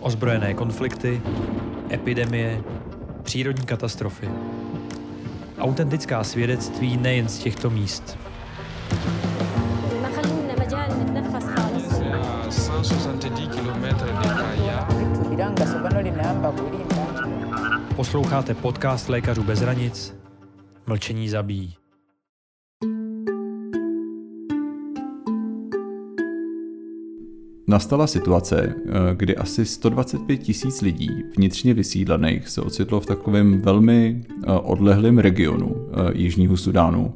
Ozbrojené konflikty, epidemie, přírodní katastrofy. Autentická svědectví nejen z těchto míst. Posloucháte podcast Lékařů bez hranic. Mlčení zabíjí. Nastala situace, eh, kdy asi 125 tisíc lidí vnitřně vysídlených se ocitlo v takovém velmi eh, odlehlém regionu eh, Jižního Sudánu.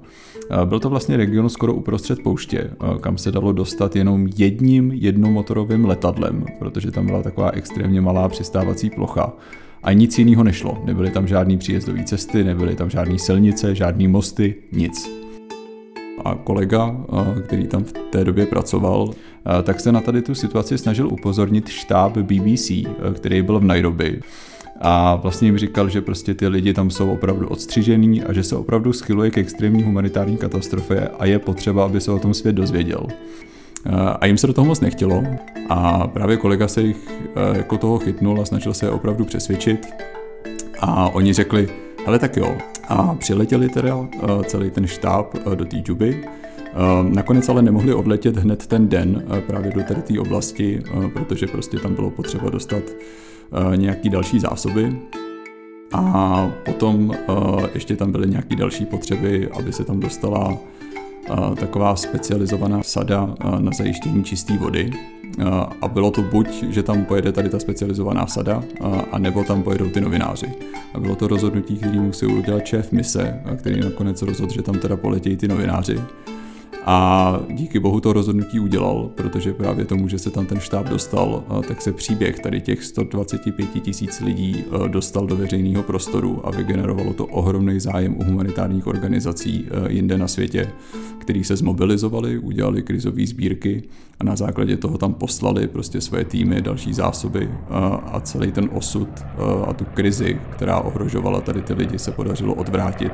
Byl to vlastně region skoro uprostřed pouště, kam se dalo dostat jenom jedním jednomotorovým letadlem, protože tam byla taková extrémně malá přistávací plocha. A nic jiného nešlo. Nebyly tam žádné příjezdové cesty, nebyly tam žádné silnice, žádné mosty, nic a kolega, který tam v té době pracoval, tak se na tady tu situaci snažil upozornit štáb BBC, který byl v Nairobi. A vlastně jim říkal, že prostě ty lidi tam jsou opravdu odstřižený a že se opravdu schyluje k extrémní humanitární katastrofě a je potřeba, aby se o tom svět dozvěděl. A jim se do toho moc nechtělo a právě kolega se jich jako toho chytnul a snažil se je opravdu přesvědčit. A oni řekli, ale tak jo, a přiletěli teda eh, celý ten štáb eh, do té džuby. Eh, nakonec ale nemohli odletět hned ten den právě do té oblasti, protože prostě tam bylo potřeba dostat nějaký další zásoby. A potom ještě tam byly nějaké další potřeby, aby se tam dostala taková specializovaná sada na zajištění čisté vody. A bylo to buď, že tam pojede tady ta specializovaná sada, a nebo tam pojedou ty novináři. A bylo to rozhodnutí, který musel udělat šéf mise, který nakonec rozhodl, že tam teda poletějí ty novináři. A díky bohu to rozhodnutí udělal, protože právě tomu, že se tam ten štáb dostal, tak se příběh tady těch 125 tisíc lidí dostal do veřejného prostoru a vygenerovalo to ohromný zájem u humanitárních organizací jinde na světě, který se zmobilizovali, udělali krizové sbírky a na základě toho tam poslali prostě své týmy, další zásoby a celý ten osud a tu krizi, která ohrožovala tady ty lidi, se podařilo odvrátit.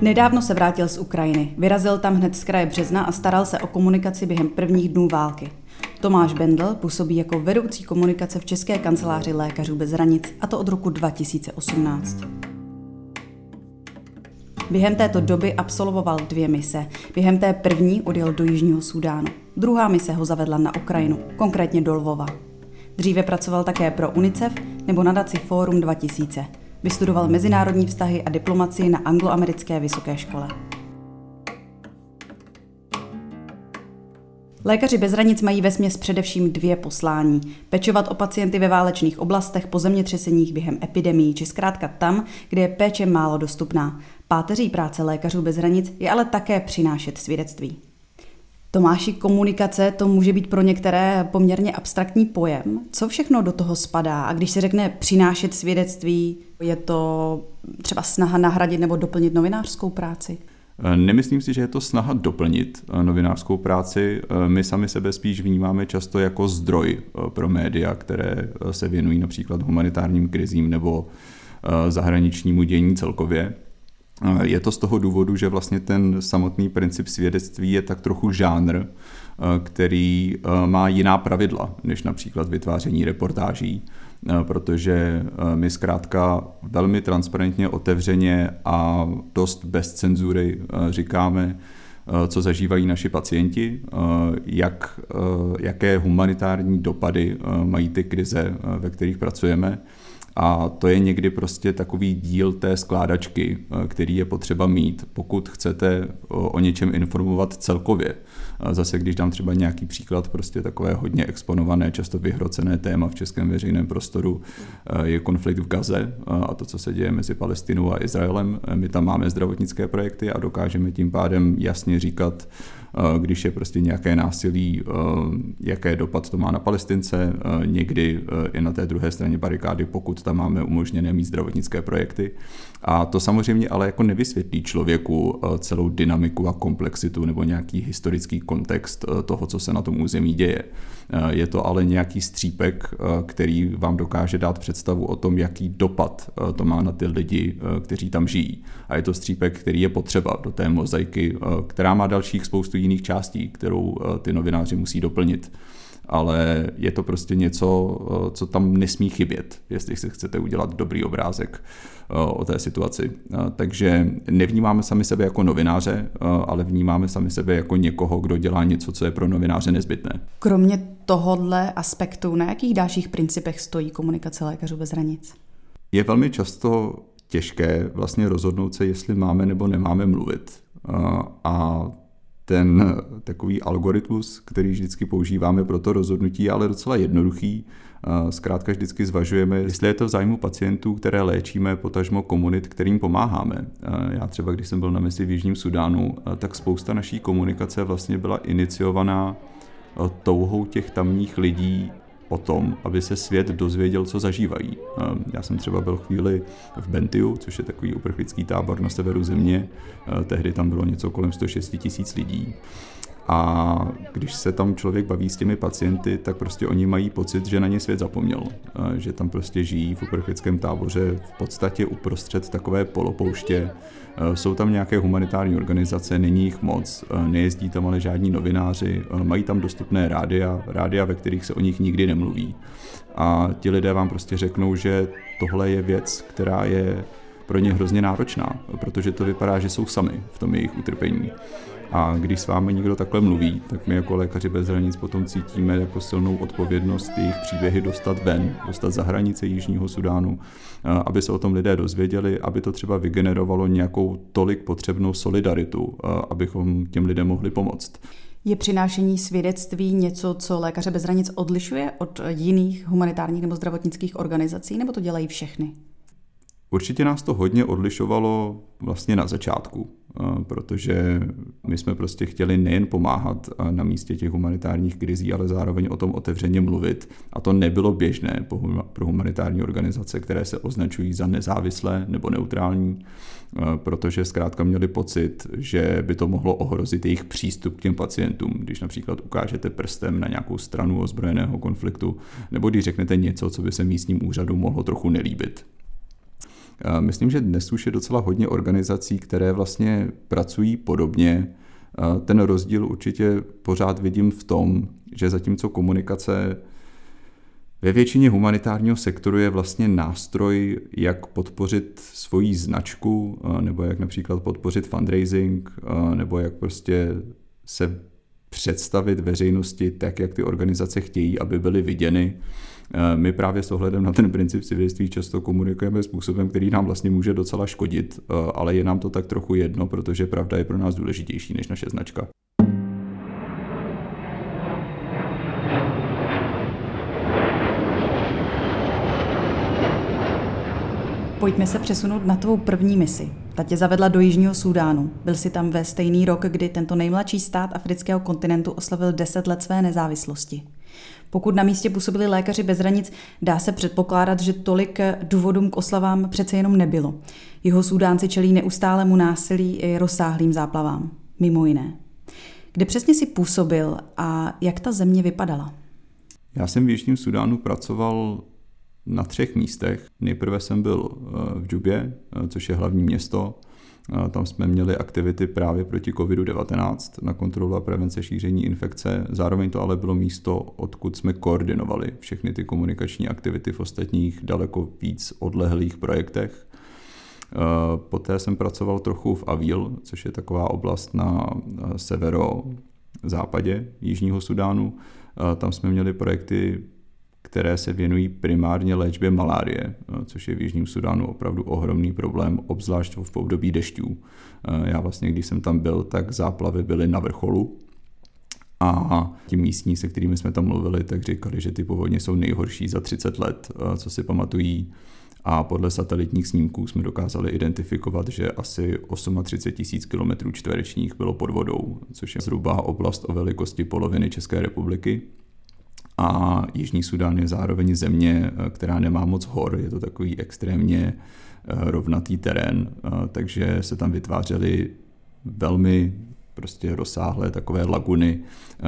Nedávno se vrátil z Ukrajiny. Vyrazil tam hned z kraje března a staral se o komunikaci během prvních dnů války. Tomáš Bendl působí jako vedoucí komunikace v České kanceláři lékařů bez hranic, a to od roku 2018. Během této doby absolvoval dvě mise. Během té první odjel do Jižního Súdánu. Druhá mise ho zavedla na Ukrajinu, konkrétně do Lvova. Dříve pracoval také pro UNICEF nebo nadaci Fórum 2000. Vystudoval mezinárodní vztahy a diplomacii na angloamerické vysoké škole. Lékaři bez hranic mají ve směs především dvě poslání. Pečovat o pacienty ve válečných oblastech, po zemětřeseních během epidemií, či zkrátka tam, kde je péče málo dostupná. Páteří práce lékařů bez hranic je ale také přinášet svědectví. Tomáši, komunikace to může být pro některé poměrně abstraktní pojem. Co všechno do toho spadá? A když se řekne přinášet svědectví, je to třeba snaha nahradit nebo doplnit novinářskou práci? Nemyslím si, že je to snaha doplnit eh, novinářskou práci. Eh, my sami sebe spíš vnímáme často jako zdroj pro média, které se věnují například humanitárním krizím nebo zahraničnímu dění celkově. Je to z toho důvodu, že vlastně ten samotný princip svědectví je tak trochu žánr, který má jiná pravidla než například vytváření reportáží, protože my zkrátka velmi transparentně, otevřeně a dost bez cenzury říkáme, co zažívají naši pacienti, jak, jaké humanitární dopady mají ty krize, ve kterých pracujeme a to je někdy prostě takový díl té skládačky, eh, který je potřeba mít, pokud chcete o něčem informovat celkově. Zase, když dám třeba nějaký příklad, prostě takové hodně exponované, často vyhrocené téma v českém veřejném prostoru eh, je konflikt v Gaze eh, a to, co se děje mezi Palestinou a Izraelem. My tam máme zdravotnické projekty a dokážeme tím pádem jasně říkat, když je prostě nějaké násilí, jaké dopad to má na Palestince, někdy i na té druhé straně barikády, pokud tam máme umožněné mít zdravotnické projekty. A to samozřejmě ale jako nevysvětlí člověku celou dynamiku a komplexitu nebo nějaký historický kontext toho, co se na tom území děje. Je to ale nějaký střípek, který vám dokáže dát představu o tom, jaký dopad to má na ty lidi, kteří tam žijí. A je to střípek, který je potřeba do té mozaiky, která má dalších spoustu jiných částí, kterou ty novináři musí doplnit ale je to prostě něco, eh, co tam nesmí chybět, jestli si chcete udělat dobrý obrázek eh, o té situaci. Eh, takže nevnímáme sami sebe jako novináře, ale vnímáme sami sebe jako někoho, kdo dělá něco, co je pro novináře nezbytné. Kromě tohohle aspektu, na jakých dalších principech stojí komunikace lékařů bez hranic? Je velmi často těžké vlastně rozhodnout se, jestli máme nebo nemáme mluvit. A ten takový algoritmus, který vždycky používáme pro to rozhodnutí, ale docela jednoduchý. Zkrátka vždycky zvažujeme, jestli je to v zájmu pacientů, které léčíme, potažmo komunit, kterým pomáháme. Já třeba, když jsem byl na misi v Jižním Sudánu, tak spousta naší komunikace vlastně byla iniciovaná touhou těch tamních lidí o tom, aby se svět dozvěděl, co zažívají. Já jsem třeba byl chvíli v Bentiu, což je takový uprchlický tábor na severu země. Tehdy tam bylo něco kolem 106 tisíc lidí. A když se tam člověk baví s těmi pacienty, tak prostě oni mají pocit, že na ně svět zapomněl. Že tam prostě žijí v uprchlickém táboře v podstatě uprostřed takové polopouště. Jsou tam nějaké humanitární organizace, není jich moc, nejezdí tam ale žádní novináři, mají tam dostupné rádia, rádia, ve kterých se o nich nikdy nemluví. A ti lidé vám prostě řeknou, že tohle je věc, která je pro ně hrozně náročná, protože to vypadá, že jsou sami v tom jejich utrpení. A když s vámi někdo takhle mluví, tak my jako lékaři bez hranic potom cítíme jako silnou odpovědnost jejich příběhy dostat ven, dostat za hranice Jižního Sudánu, aby se o tom lidé dozvěděli, aby to třeba vygenerovalo nějakou tolik potřebnou solidaritu, abychom těm lidem mohli pomoct. Je přinášení svědectví něco, co lékaře bez hranic odlišuje od jiných humanitárních nebo zdravotnických organizací, nebo to dělají všechny? Určitě nás to hodně odlišovalo vlastně na začátku, eh, protože my jsme prostě chtěli nejen pomáhat eh, na místě těch humanitárních krizí, ale zároveň o tom otevřeně mluvit. A to nebylo běžné pro humanitární organizace, které se označují za nezávislé nebo neutrální, eh, protože zkrátka měli pocit, že by to mohlo ohrozit jejich přístup k těm pacientům, když například ukážete prstem na nějakou stranu ozbrojeného konfliktu, nebo když řeknete něco, co by se místním úřadům mohlo trochu nelíbit. Myslím, že dnes už je docela hodně organizací, které vlastně pracují podobně. Ten rozdíl určitě pořád vidím v tom, že zatímco komunikace ve většině humanitárního sektoru je vlastně nástroj, jak podpořit svoji značku, nebo jak například podpořit fundraising, nebo jak prostě se představit veřejnosti tak, jak ty organizace chtějí, aby byly viděny, my právě s ohledem na ten princip civiliství často komunikujeme způsobem, který nám vlastně může docela škodit, eh, ale je nám to tak trochu jedno, protože pravda je pro nás důležitější než naše značka. Pojďme se přesunout na tvou první misi. Ta tě zavedla do Jižního Súdánu. Byl jsi tam ve stejný rok, kdy tento nejmladší stát afrického kontinentu oslavil 10 let své nezávislosti. Pokud na místě působili lékaři bez hranic, dá se předpokládat, že tolik důvodům k oslavám přece jenom nebylo. Jeho Sudánci čelí neustálému násilí i rozsáhlým záplavám. Mimo jiné. Kde přesně si působil a jak ta země vypadala? Já jsem v Jižním Sudánu pracoval na třech místech. Nejprve jsem byl eh, v Džubě, eh, což je hlavní město, tam jsme měli aktivity právě proti COVID-19 na kontrolu a prevence šíření infekce. Zároveň to ale bylo místo, odkud jsme koordinovali všechny ty komunikační aktivity v ostatních daleko víc odlehlých projektech. Poté jsem pracoval trochu v Avil, což je taková oblast na severo-západě Jižního Sudánu. Tam jsme měli projekty které se věnují primárně léčbě malárie, eh, což je v Jižním Sudánu opravdu ohromný problém, obzvlášť v období dešťů. Eh, já vlastně, když jsem tam byl, tak záplavy byly na vrcholu a ti místní, se kterými jsme tam mluvili, tak říkali, že ty povodně jsou nejhorší za 30 let, eh, co si pamatují. A podle satelitních snímků jsme dokázali identifikovat, že asi 38 tisíc km čtverečních bylo pod vodou, což je zhruba oblast o velikosti poloviny České republiky. A Jižní Sudán je zároveň země, eh, která nemá moc hor, je to takový extrémně eh, rovnatý terén, eh, takže se tam vytvářely velmi prostě rozsáhlé takové laguny,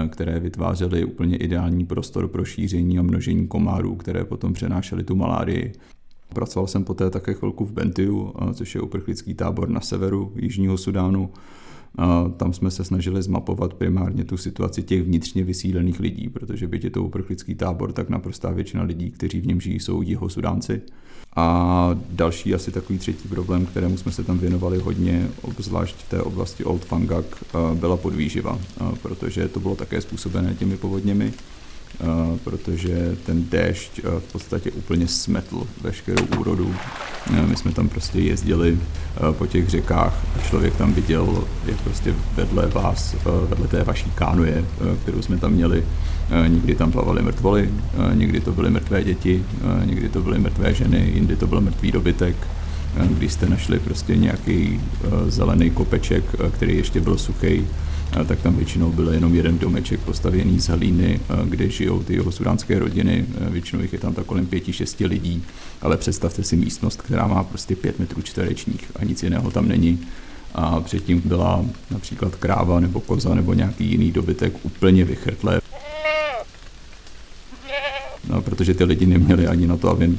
které vytvářely úplně ideální prostor pro šíření a množení komárů, které potom přenášely tu malárii. Pracoval jsem poté také chvilku v Bentiu, což je uprchlický tábor na severu Jižního Sudánu. Tam jsme se snažili zmapovat primárně tu situaci těch vnitřně vysídlených lidí, protože byť je to uprchlický tábor, tak naprostá většina lidí, kteří v něm žijí, jsou jeho Sudánci. A další asi takový třetí problém, kterému jsme se tam věnovali hodně, obzvlášť v té oblasti Old Fangak, byla podvýživa, protože to bylo také způsobené těmi povodněmi Eh, protože ten déšť eh, v podstatě úplně smetl veškerou úrodu. Eh, my jsme tam prostě jezdili po těch řekách a člověk tam viděl, jak prostě vedle vás, vedle té vaší kánuje, kterou jsme tam měli, někdy tam plavali mrtvoly, někdy to byly mrtvé děti, někdy to byly mrtvé ženy, jindy to byl mrtvý dobytek. Když jste našli prostě nějaký zelený kopeček, který ještě byl suchý, tak tam většinou byl jenom jeden domeček postavěný z hlíny, kde žijou ty jeho sudánské rodiny. Většinou jich je tam tak kolem pěti, šesti lidí, ale představte si místnost, která má prostě pět metrů čtverečních a nic jiného tam není. A předtím byla například kráva nebo koza nebo nějaký jiný dobytek úplně vychrtlé. No, protože ty lidi neměli ani na to, aby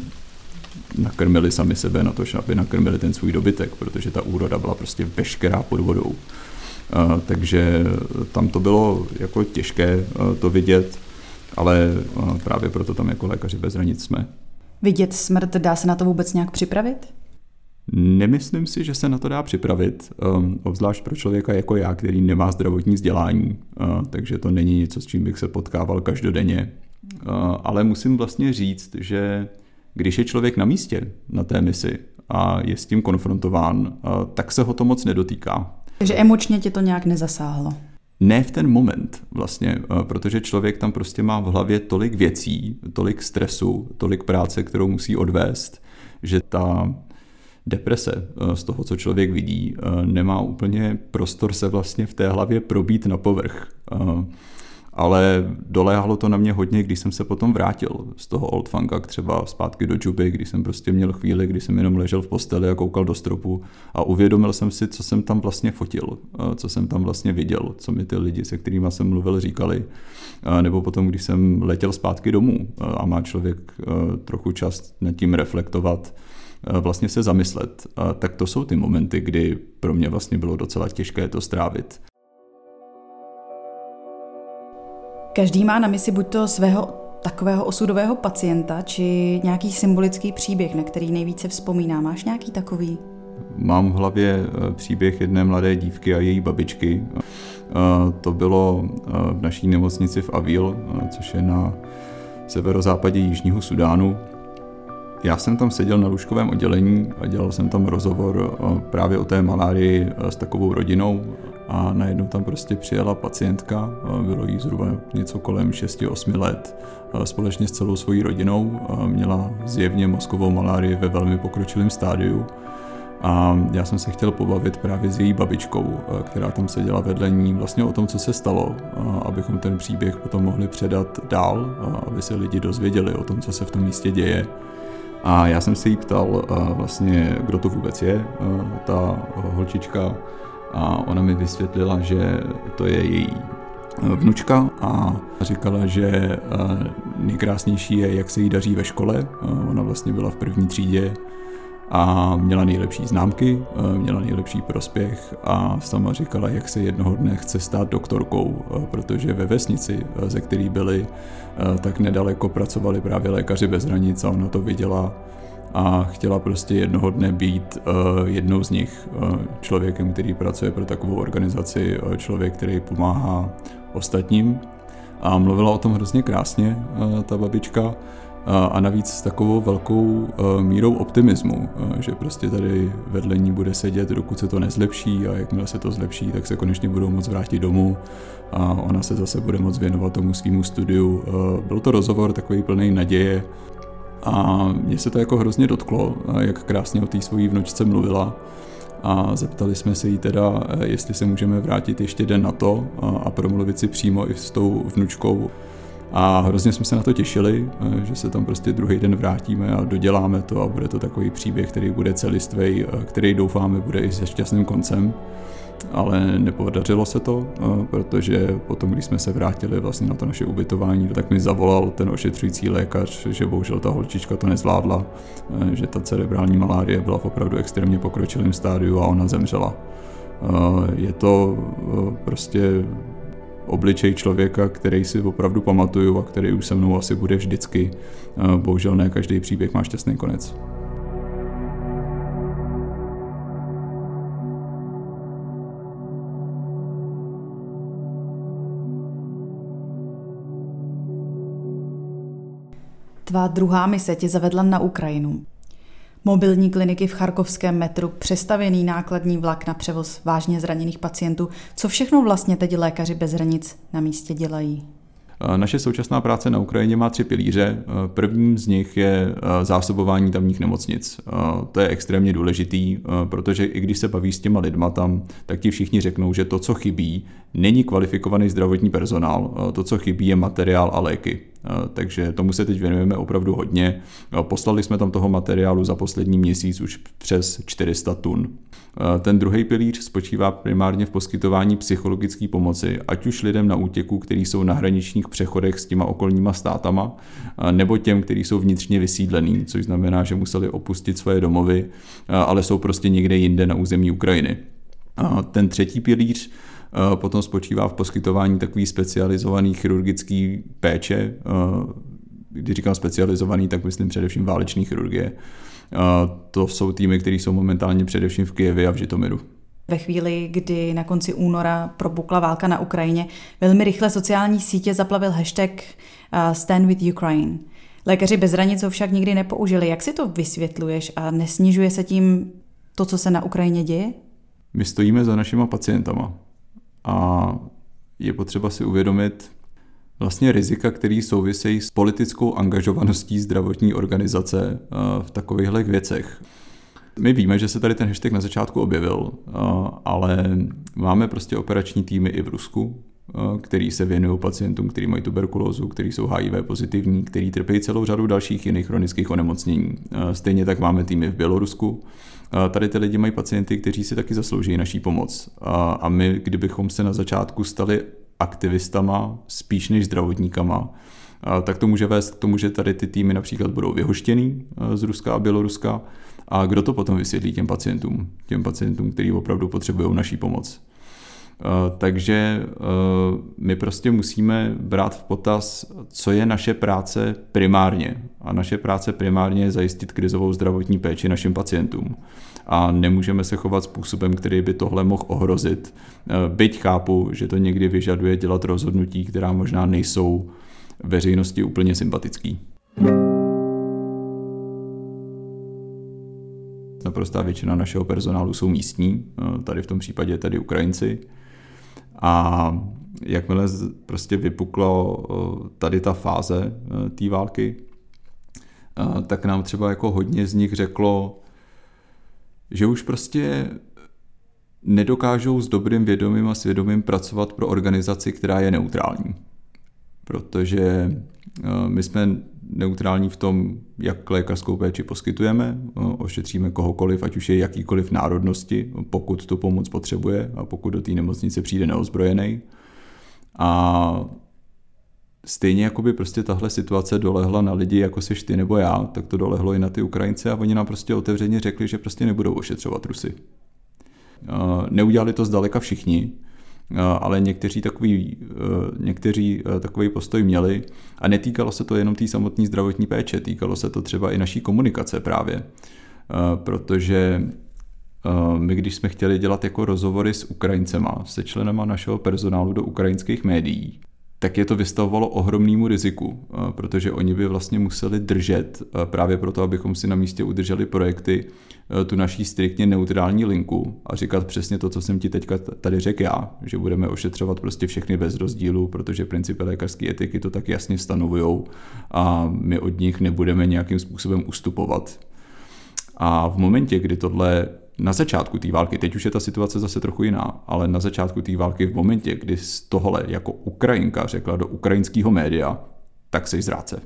nakrmili sami sebe, na to, aby nakrmili ten svůj dobytek, protože ta úroda byla prostě veškerá pod vodou takže tam to bylo jako těžké to vidět, ale právě proto tam jako lékaři bez hranic jsme. Vidět smrt, dá se na to vůbec nějak připravit? Nemyslím si, že se na to dá připravit, obzvlášť pro člověka jako já, který nemá zdravotní vzdělání, takže to není něco, s čím bych se potkával každodenně. Ale musím vlastně říct, že když je člověk na místě na té misi a je s tím konfrontován, tak se ho to moc nedotýká. Takže emočně tě to nějak nezasáhlo? Ne v ten moment vlastně, eh, protože člověk tam prostě má v hlavě tolik věcí, tolik stresu, tolik práce, kterou musí odvést, že ta deprese eh, z toho, co člověk vidí, eh, nemá úplně prostor se vlastně v té hlavě probít na povrch ale doléhalo to na mě hodně, když jsem se potom vrátil z toho Old Funka třeba zpátky do Džuby, když jsem prostě měl chvíli, kdy jsem jenom ležel v posteli a koukal do stropu a uvědomil jsem si, co jsem tam vlastně fotil, co jsem tam vlastně viděl, co mi ty lidi, se kterými jsem mluvil, říkali. Nebo potom, když jsem letěl zpátky domů a má člověk trochu čas nad tím reflektovat, vlastně se zamyslet, tak to jsou ty momenty, kdy pro mě vlastně bylo docela těžké to strávit. Každý má na misi buď to svého takového osudového pacienta, či nějaký symbolický příběh, na který nejvíce vzpomíná. Máš nějaký takový? Mám v hlavě eh, příběh jedné mladé dívky a její babičky. Eh, to bylo eh, v naší nemocnici v Avil, což je na severozápadě Jižního Sudánu. Já jsem tam seděl na lůžkovém oddělení a dělal jsem tam rozhovor právě o té malárii s takovou rodinou a najednou tam prostě přijela pacientka, bylo jí zhruba něco kolem 6-8 let, společně s celou svojí rodinou, měla zjevně mozkovou malárii ve velmi pokročilém stádiu a já jsem se chtěl pobavit právě s její babičkou, která tam seděla vedle ní, vlastně o tom, co se stalo, abychom ten příběh potom mohli předat dál, aby se lidi dozvěděli o tom, co se v tom místě děje. A já jsem se jí ptal vlastně, kdo to vůbec je, ta holčička a ona mi vysvětlila, že to je její eh, vnučka a říkala, že eh, nejkrásnější je, jak se jí daří ve škole. Eh, ona vlastně byla v první třídě a měla nejlepší známky, měla nejlepší prospěch a sama říkala, jak se jednoho dne chce stát doktorkou, protože ve vesnici, ze který byli, tak nedaleko pracovali právě lékaři bez hranic a ona to viděla a chtěla prostě jednoho dne být uh, jednou z nich, uh, člověkem, který pracuje pro takovou organizaci, uh, člověk, který pomáhá ostatním. A mluvila o tom hrozně krásně, ta babička, a navíc s takovou velkou mírou optimismu, že prostě tady vedle ní bude sedět, dokud se to nezlepší a jakmile se to zlepší, tak se konečně budou moct vrátit domů a ona se zase bude moct věnovat tomu svýmu studiu. Byl to rozhovor takový plný naděje, a mě se to jako hrozně dotklo, jak krásně o té svojí vnučce mluvila. A zeptali jsme se jí teda, jestli se můžeme vrátit ještě den na to a promluvit si přímo i s tou vnučkou. A hrozně jsme se na to těšili, že se tam prostě druhý den vrátíme a doděláme to a bude to takový příběh, který bude celistvý, který doufáme bude i se šťastným koncem. Ale nepodařilo se to, protože potom, když jsme se vrátili vlastně na to naše ubytování, tak mi zavolal ten ošetřující lékař, že bohužel ta holčička to nezvládla, že ta cerebrální malárie byla v opravdu extrémně pokročilém stádiu a ona zemřela. Je to prostě obličej člověka, který si opravdu pamatuju a který už se mnou asi bude vždycky. Bohužel ne každý příběh má šťastný konec. Tvá druhá mise tě zavedla na Ukrajinu. Mobilní kliniky v charkovském metru, přestavěný nákladní vlak na převoz vážně zraněných pacientů. Co všechno vlastně teď lékaři bez hranic na místě dělají? Naše současná práce na Ukrajině má tři pilíře. Prvním z nich je zásobování tamních nemocnic. To je extrémně důležitý, protože i když se baví s těma lidma tam, tak ti všichni řeknou, že to, co chybí, není kvalifikovaný zdravotní personál, to, co chybí, je materiál a léky. Takže tomu se teď věnujeme opravdu hodně. Poslali jsme tam toho materiálu za poslední měsíc už přes 400 tun. Ten druhý pilíř spočívá primárně v poskytování psychologické pomoci, ať už lidem na útěku, kteří jsou na hraničních přechodech s těma okolníma státama, nebo těm, kteří jsou vnitřně vysídlení, což znamená, že museli opustit svoje domovy, ale jsou prostě někde jinde na území Ukrajiny. Ten třetí pilíř potom spočívá v poskytování takový specializovaný chirurgický péče. Když říkám specializovaný, tak myslím především válečný chirurgie. To jsou týmy, které jsou momentálně především v Kijevě a v Žitomiru. Ve chvíli, kdy na konci února probukla válka na Ukrajině, velmi rychle sociální sítě zaplavil hashtag Stand with Ukraine. Lékaři bez hranic ho však nikdy nepoužili. Jak si to vysvětluješ a nesnižuje se tím to, co se na Ukrajině děje? My stojíme za našima pacientama a je potřeba si uvědomit vlastně rizika, které souvisejí s politickou angažovaností zdravotní organizace eh, v takovýchhle věcech. My víme, že se tady ten hashtag na začátku objevil, eh, ale máme prostě operační týmy i v Rusku, eh, který se věnují pacientům, kteří mají tuberkulózu, kteří jsou HIV pozitivní, kteří trpí celou řadu dalších jiných chronických onemocnění. Stejně tak máme týmy v Bělorusku, Tady ty lidi mají pacienty, kteří si taky zaslouží naší pomoc. A my, kdybychom se na začátku stali aktivistama spíš než zdravotníkama, tak to může vést k tomu, že tady ty týmy například budou vyhoštěný z Ruska a Běloruska. A kdo to potom vysvětlí těm pacientům? Těm pacientům, kteří opravdu potřebují naší pomoc. Takže my prostě musíme brát v potaz, co je naše práce primárně. A naše práce primárně je zajistit krizovou zdravotní péči našim pacientům. A nemůžeme se chovat způsobem, který by tohle mohl ohrozit. Byť chápu, že to někdy vyžaduje dělat rozhodnutí, která možná nejsou veřejnosti úplně sympatický. Naprostá většina našeho personálu jsou místní, tady v tom případě tady Ukrajinci. A jakmile prostě vypuklo tady ta fáze té války, tak nám třeba jako hodně z nich řeklo, že už prostě nedokážou s dobrým vědomím a svědomím pracovat pro organizaci, která je neutrální. Protože my jsme neutrální v tom, jak lékařskou péči poskytujeme, ošetříme kohokoliv, ať už je jakýkoliv národnosti, pokud tu pomoc potřebuje a pokud do té nemocnice přijde neozbrojený. A stejně jako by prostě tahle situace dolehla na lidi, jako seš ty nebo já, tak to dolehlo i na ty Ukrajince a oni nám prostě otevřeně řekli, že prostě nebudou ošetřovat Rusy. Neudělali to zdaleka všichni, ale někteří takový, e, někteří e, takový postoj měli. A netýkalo se to jenom té samotné zdravotní péče, týkalo se to třeba i naší komunikace právě, protože my když jsme chtěli dělat jako rozhovory s Ukrajincema, se členama našeho personálu do ukrajinských médií, tak je to vystavovalo ohromnému riziku, protože oni by vlastně museli držet právě proto, abychom si na místě udrželi projekty Eh, tu naší striktně neutrální linku a říkat přesně to, co jsem ti teďka tady řekl já, že budeme ošetřovat prostě všechny bez rozdílu, protože principy lékařské etiky to tak jasně stanovují a my od nich nebudeme nějakým způsobem ustupovat. A v momentě, kdy tohle na začátku té války, teď už je ta situace zase trochu jiná, ale na začátku té války v momentě, kdy z tohle jako Ukrajinka řekla do ukrajinského média, tak se zráce.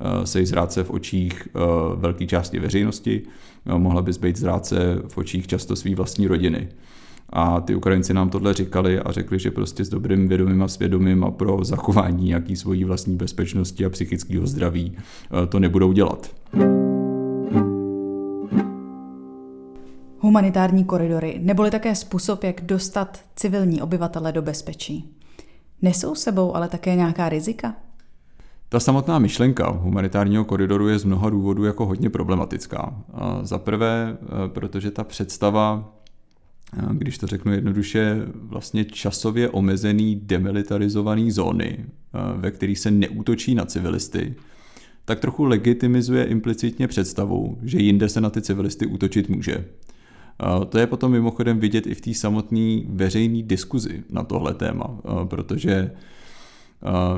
Eh, se zráce v očích eh, velké části veřejnosti, mohla bys být zráce v očích často své vlastní rodiny. A ty Ukrajinci nám tohle říkali a řekli, že prostě s dobrým vědomím a svědomím a pro zachování nějaký svojí vlastní bezpečnosti a psychického zdraví eh, to nebudou dělat. Humanitární koridory neboli také způsob, jak dostat civilní obyvatele do bezpečí. Nesou sebou ale také nějaká rizika? Ta samotná myšlenka humanitárního koridoru je z mnoha důvodů jako hodně problematická. Za prvé, e, protože ta představa, e, když to řeknu jednoduše, vlastně časově omezený demilitarizovaný zóny, e, ve kterých se neútočí na civilisty, tak trochu legitimizuje implicitně představu, že jinde se na ty civilisty útočit může. To je potom mimochodem vidět i v té samotné veřejné diskuzi na tohle téma, protože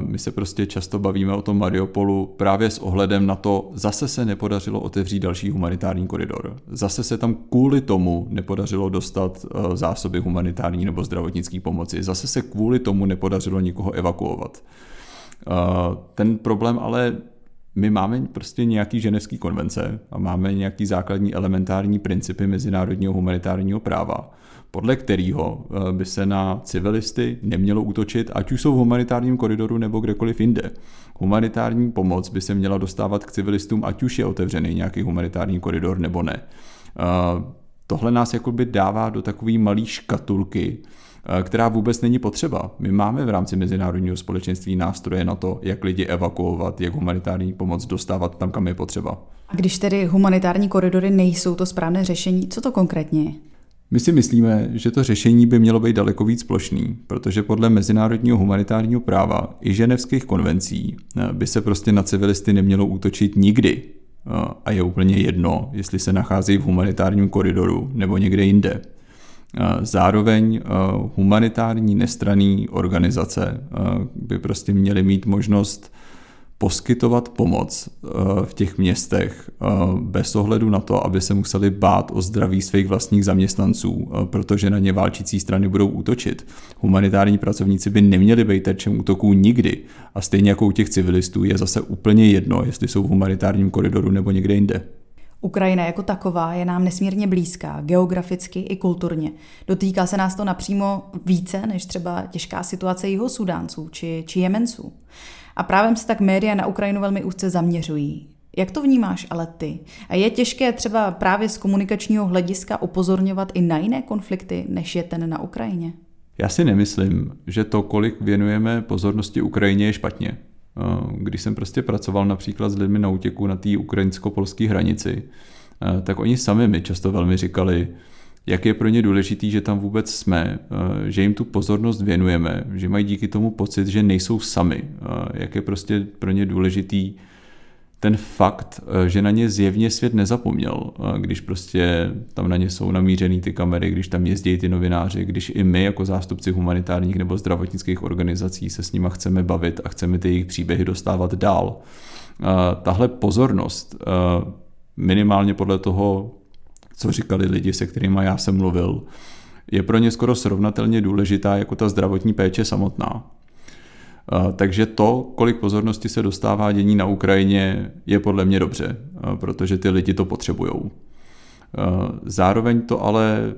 my se prostě často bavíme o tom Mariupolu právě s ohledem na to, zase se nepodařilo otevřít další humanitární koridor. Zase se tam kvůli tomu nepodařilo dostat zásoby humanitární nebo zdravotnické pomoci. Zase se kvůli tomu nepodařilo nikoho evakuovat. Ten problém ale my máme prostě nějaký ženevský konvence a máme nějaký základní elementární principy mezinárodního humanitárního práva, podle kterého eh, by se na civilisty nemělo útočit, ať už jsou v humanitárním koridoru nebo kdekoliv jinde. Humanitární pomoc by se měla dostávat k civilistům, ať už je otevřený nějaký humanitární koridor nebo ne. Eh, tohle nás jakoby dává do takové malé škatulky, která vůbec není potřeba. My máme v rámci mezinárodního společenství nástroje na to, jak lidi evakuovat, jak humanitární pomoc dostávat tam, kam je potřeba. A když tedy humanitární koridory nejsou to správné řešení, co to konkrétně je? My si myslíme, že to řešení by mělo být daleko víc plošný, protože podle mezinárodního humanitárního práva i ženevských konvencí eh, by se prostě na civilisty nemělo útočit nikdy. Eh, a je úplně jedno, jestli se nacházejí v humanitárním koridoru nebo někde jinde. Zároveň humanitární nestraný organizace by prostě měly mít možnost poskytovat pomoc v těch městech bez ohledu na to, aby se museli bát o zdraví svých vlastních zaměstnanců, protože na ně válčící strany budou útočit. Humanitární pracovníci by neměli být terčem útoků nikdy a stejně jako u těch civilistů je zase úplně jedno, jestli jsou v humanitárním koridoru nebo někde jinde. Ukrajina jako taková je nám nesmírně blízká, geograficky i kulturně. Dotýká se nás to napřímo více než třeba těžká situace jeho Sudánců či, či Jemenců. A právě se tak média na Ukrajinu velmi úzce zaměřují. Jak to vnímáš ale ty? A je těžké třeba právě z komunikačního hlediska upozorňovat i na jiné konflikty, než je ten na Ukrajině? Já si nemyslím, že to, kolik věnujeme pozornosti Ukrajině, je špatně. Eh, když jsem prostě pracoval například s lidmi na útěku na té ukrajinsko-polské hranici, eh, tak oni sami mi často velmi říkali, jak je pro ně důležitý, že tam vůbec jsme, eh, že jim tu pozornost věnujeme, že mají díky tomu pocit, že nejsou sami, jak je prostě pro ně důležitý ten fakt, eh, že na ně zjevně svět nezapomněl, eh, když prostě tam na ně jsou namířený ty kamery, když tam jezdí ty novináři, když i my jako zástupci humanitárních nebo zdravotnických organizací se s nima chceme bavit a chceme ty jejich příběhy dostávat dál. Eh, tahle pozornost, minimálně podle toho, co říkali lidi, se kterými já jsem mluvil, je pro ně skoro srovnatelně důležitá jako ta zdravotní péče samotná. Takže to, kolik pozornosti se dostává dění na Ukrajině, je podle mě dobře, protože ty lidi to potřebují. Zároveň to ale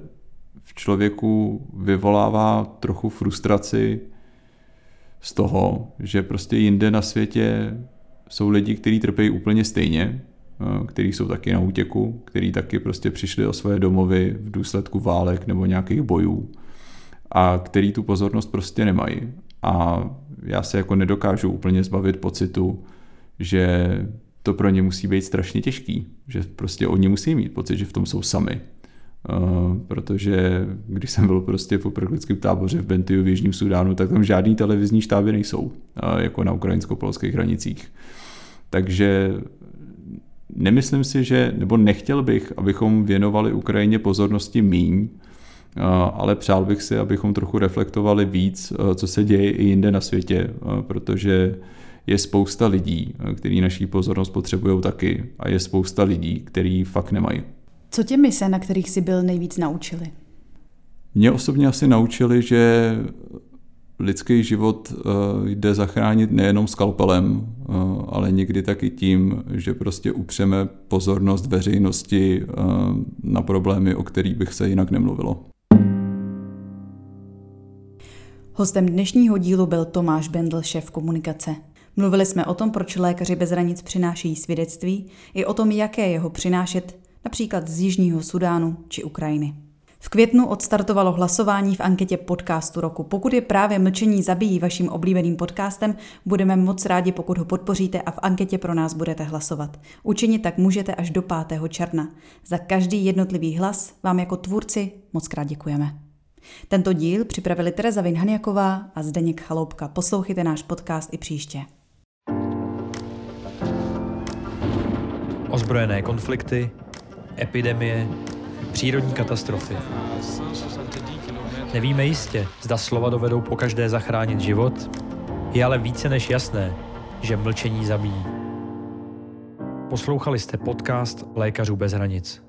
v člověku vyvolává trochu frustraci z toho, že prostě jinde na světě jsou lidi, kteří trpějí úplně stejně, kteří jsou taky na útěku, kteří taky prostě přišli o svoje domovy v důsledku válek nebo nějakých bojů a který tu pozornost prostě nemají. A já se jako nedokážu úplně zbavit pocitu, že to pro ně musí být strašně těžký, že prostě oni musí mít pocit, že v tom jsou sami. Uh, protože když jsem byl prostě v uprchlickém táboře v Bentiu v Jižním Sudánu, tak tam žádný televizní štáby nejsou, uh, jako na ukrajinsko-polských hranicích. Takže nemyslím si, že, nebo nechtěl bych, abychom věnovali Ukrajině pozornosti míň, ale přál bych si, abychom trochu reflektovali víc, co se děje i jinde na světě, protože je spousta lidí, kteří naší pozornost potřebují taky a je spousta lidí, kteří fakt nemají. Co tě mise, na kterých jsi byl nejvíc naučili? Mě osobně asi naučili, že lidský život jde zachránit nejenom skalpelem, ale někdy taky tím, že prostě upřeme pozornost veřejnosti na problémy, o kterých bych se jinak nemluvilo. Hostem dnešního dílu byl Tomáš Bendl, šéf komunikace. Mluvili jsme o tom, proč lékaři bez hranic přinášejí svědectví, i o tom, jaké jeho přinášet, například z Jižního Sudánu či Ukrajiny. V květnu odstartovalo hlasování v anketě podcastu roku. Pokud je právě Mlčení zabíjí vaším oblíbeným podcastem, budeme moc rádi, pokud ho podpoříte a v anketě pro nás budete hlasovat. Učinit tak můžete až do 5. června. Za každý jednotlivý hlas vám jako tvůrci moc krát děkujeme. Tento díl připravili Tereza Vinhaniaková a Zdeněk Chaloupka. Poslouchejte náš podcast i příště. Ozbrojené konflikty, epidemie, přírodní katastrofy. Nevíme jistě, zda slova dovedou po každé zachránit život, je ale více než jasné, že mlčení zabíjí. Poslouchali jste podcast Lékařů bez hranic.